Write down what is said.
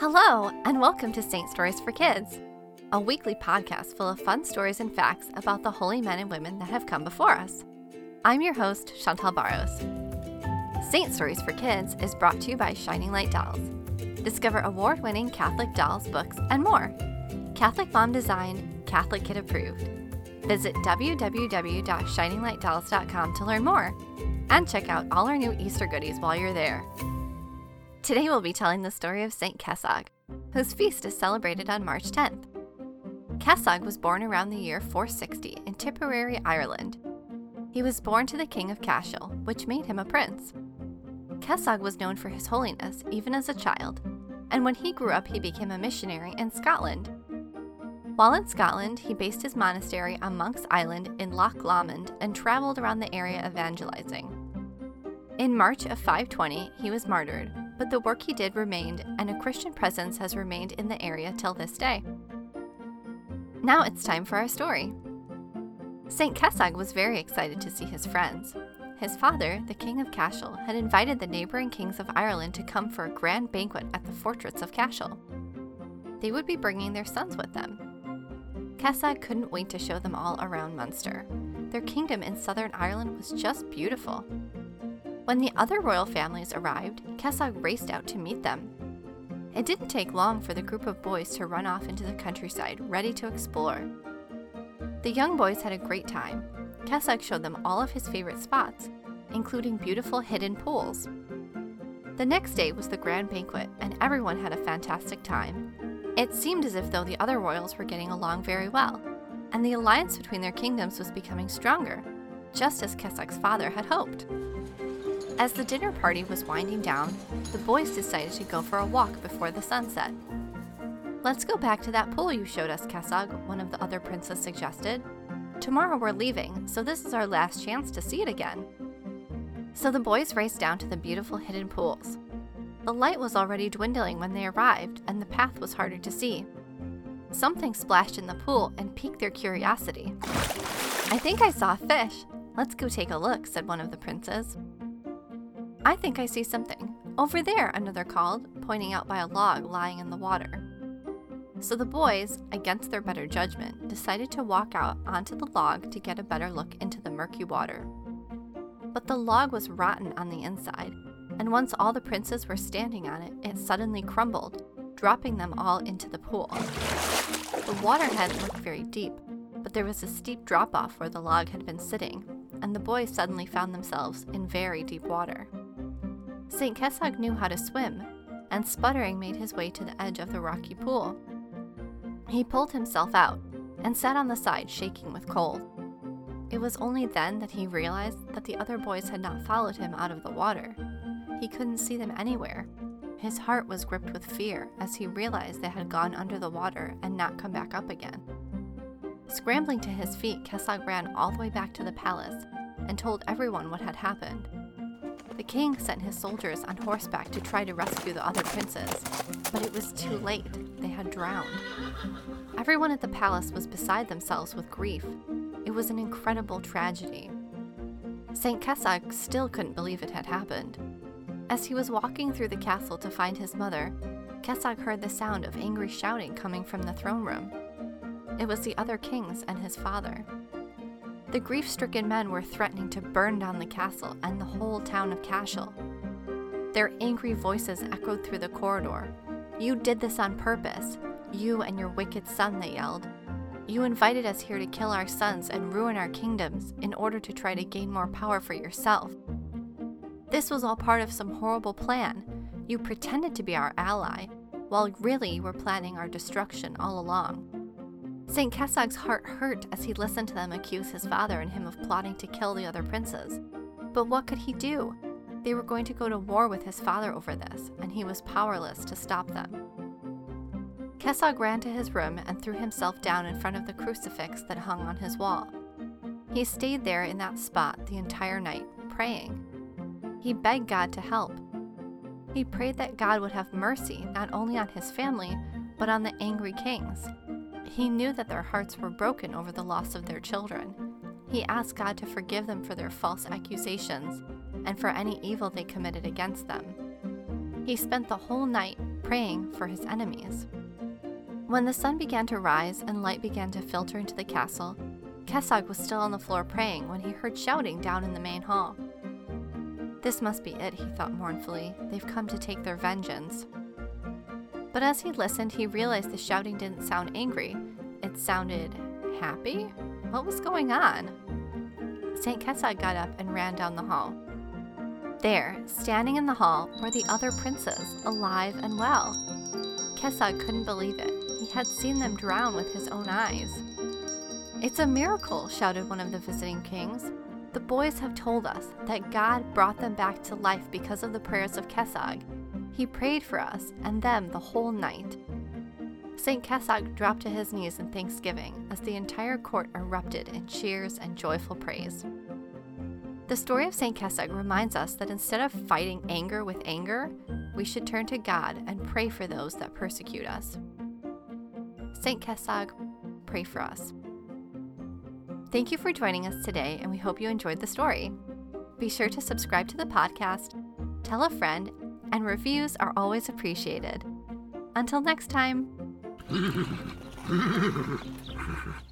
Hello, and welcome to Saint Stories for Kids, a weekly podcast full of fun stories and facts about the holy men and women that have come before us. I'm your host, Chantal Barros. Saint Stories for Kids is brought to you by Shining Light Dolls. Discover award winning Catholic dolls, books, and more. Catholic mom designed, Catholic kid approved. Visit www.shininglightdolls.com to learn more and check out all our new Easter goodies while you're there. Today we'll be telling the story of St. Kessog, whose feast is celebrated on March 10th. Kessog was born around the year 460 in Tipperary, Ireland. He was born to the king of Cashel, which made him a prince. Kessog was known for his holiness even as a child, and when he grew up, he became a missionary in Scotland. While in Scotland, he based his monastery on Monk's Island in Loch Lomond and traveled around the area evangelizing. In March of 520, he was martyred, but the work he did remained, and a Christian presence has remained in the area till this day. Now it's time for our story. St. Kessog was very excited to see his friends. His father, the King of Cashel, had invited the neighboring kings of Ireland to come for a grand banquet at the fortress of Cashel. They would be bringing their sons with them. Kessog couldn't wait to show them all around Munster. Their kingdom in southern Ireland was just beautiful. When the other royal families arrived, Kessog raced out to meet them. It didn't take long for the group of boys to run off into the countryside, ready to explore. The young boys had a great time. Kessog showed them all of his favorite spots, including beautiful hidden pools. The next day was the grand banquet, and everyone had a fantastic time. It seemed as if though the other royals were getting along very well, and the alliance between their kingdoms was becoming stronger, just as Kessog's father had hoped. As the dinner party was winding down, the boys decided to go for a walk before the sunset. Let's go back to that pool you showed us, Kessog, one of the other princes suggested. Tomorrow we're leaving, so this is our last chance to see it again. So the boys raced down to the beautiful hidden pools. The light was already dwindling when they arrived, and the path was harder to see. Something splashed in the pool and piqued their curiosity. I think I saw a fish. Let's go take a look, said one of the princes. I think I see something. Over there, another called, pointing out by a log lying in the water. So the boys, against their better judgment, decided to walk out onto the log to get a better look into the murky water. But the log was rotten on the inside, and once all the princes were standing on it, it suddenly crumbled, dropping them all into the pool. The waterhead looked very deep, but there was a steep drop off where the log had been sitting, and the boys suddenly found themselves in very deep water. St. Kessog knew how to swim, and sputtering made his way to the edge of the rocky pool. He pulled himself out and sat on the side, shaking with cold. It was only then that he realized that the other boys had not followed him out of the water. He couldn't see them anywhere. His heart was gripped with fear as he realized they had gone under the water and not come back up again. Scrambling to his feet, Kessog ran all the way back to the palace and told everyone what had happened. The king sent his soldiers on horseback to try to rescue the other princes, but it was too late. They had drowned. Everyone at the palace was beside themselves with grief. It was an incredible tragedy. St. Kessog still couldn't believe it had happened. As he was walking through the castle to find his mother, Kessog heard the sound of angry shouting coming from the throne room. It was the other kings and his father. The grief stricken men were threatening to burn down the castle and the whole town of Cashel. Their angry voices echoed through the corridor. You did this on purpose. You and your wicked son, they yelled. You invited us here to kill our sons and ruin our kingdoms in order to try to gain more power for yourself. This was all part of some horrible plan. You pretended to be our ally, while really you were planning our destruction all along. St. Kessog's heart hurt as he listened to them accuse his father and him of plotting to kill the other princes. But what could he do? They were going to go to war with his father over this, and he was powerless to stop them. Kessog ran to his room and threw himself down in front of the crucifix that hung on his wall. He stayed there in that spot the entire night, praying. He begged God to help. He prayed that God would have mercy not only on his family, but on the angry kings, he knew that their hearts were broken over the loss of their children. He asked God to forgive them for their false accusations and for any evil they committed against them. He spent the whole night praying for his enemies. When the sun began to rise and light began to filter into the castle, Kessog was still on the floor praying when he heard shouting down in the main hall. This must be it, he thought mournfully. They've come to take their vengeance. But as he listened, he realized the shouting didn't sound angry. It sounded happy? What was going on? St. Kessog got up and ran down the hall. There, standing in the hall, were the other princes, alive and well. Kessog couldn't believe it. He had seen them drown with his own eyes. It's a miracle, shouted one of the visiting kings. The boys have told us that God brought them back to life because of the prayers of Kessog. He prayed for us and them the whole night. St. Kessog dropped to his knees in thanksgiving as the entire court erupted in cheers and joyful praise. The story of St. Kessog reminds us that instead of fighting anger with anger, we should turn to God and pray for those that persecute us. St. Kessog, pray for us. Thank you for joining us today, and we hope you enjoyed the story. Be sure to subscribe to the podcast, tell a friend, and reviews are always appreciated. Until next time.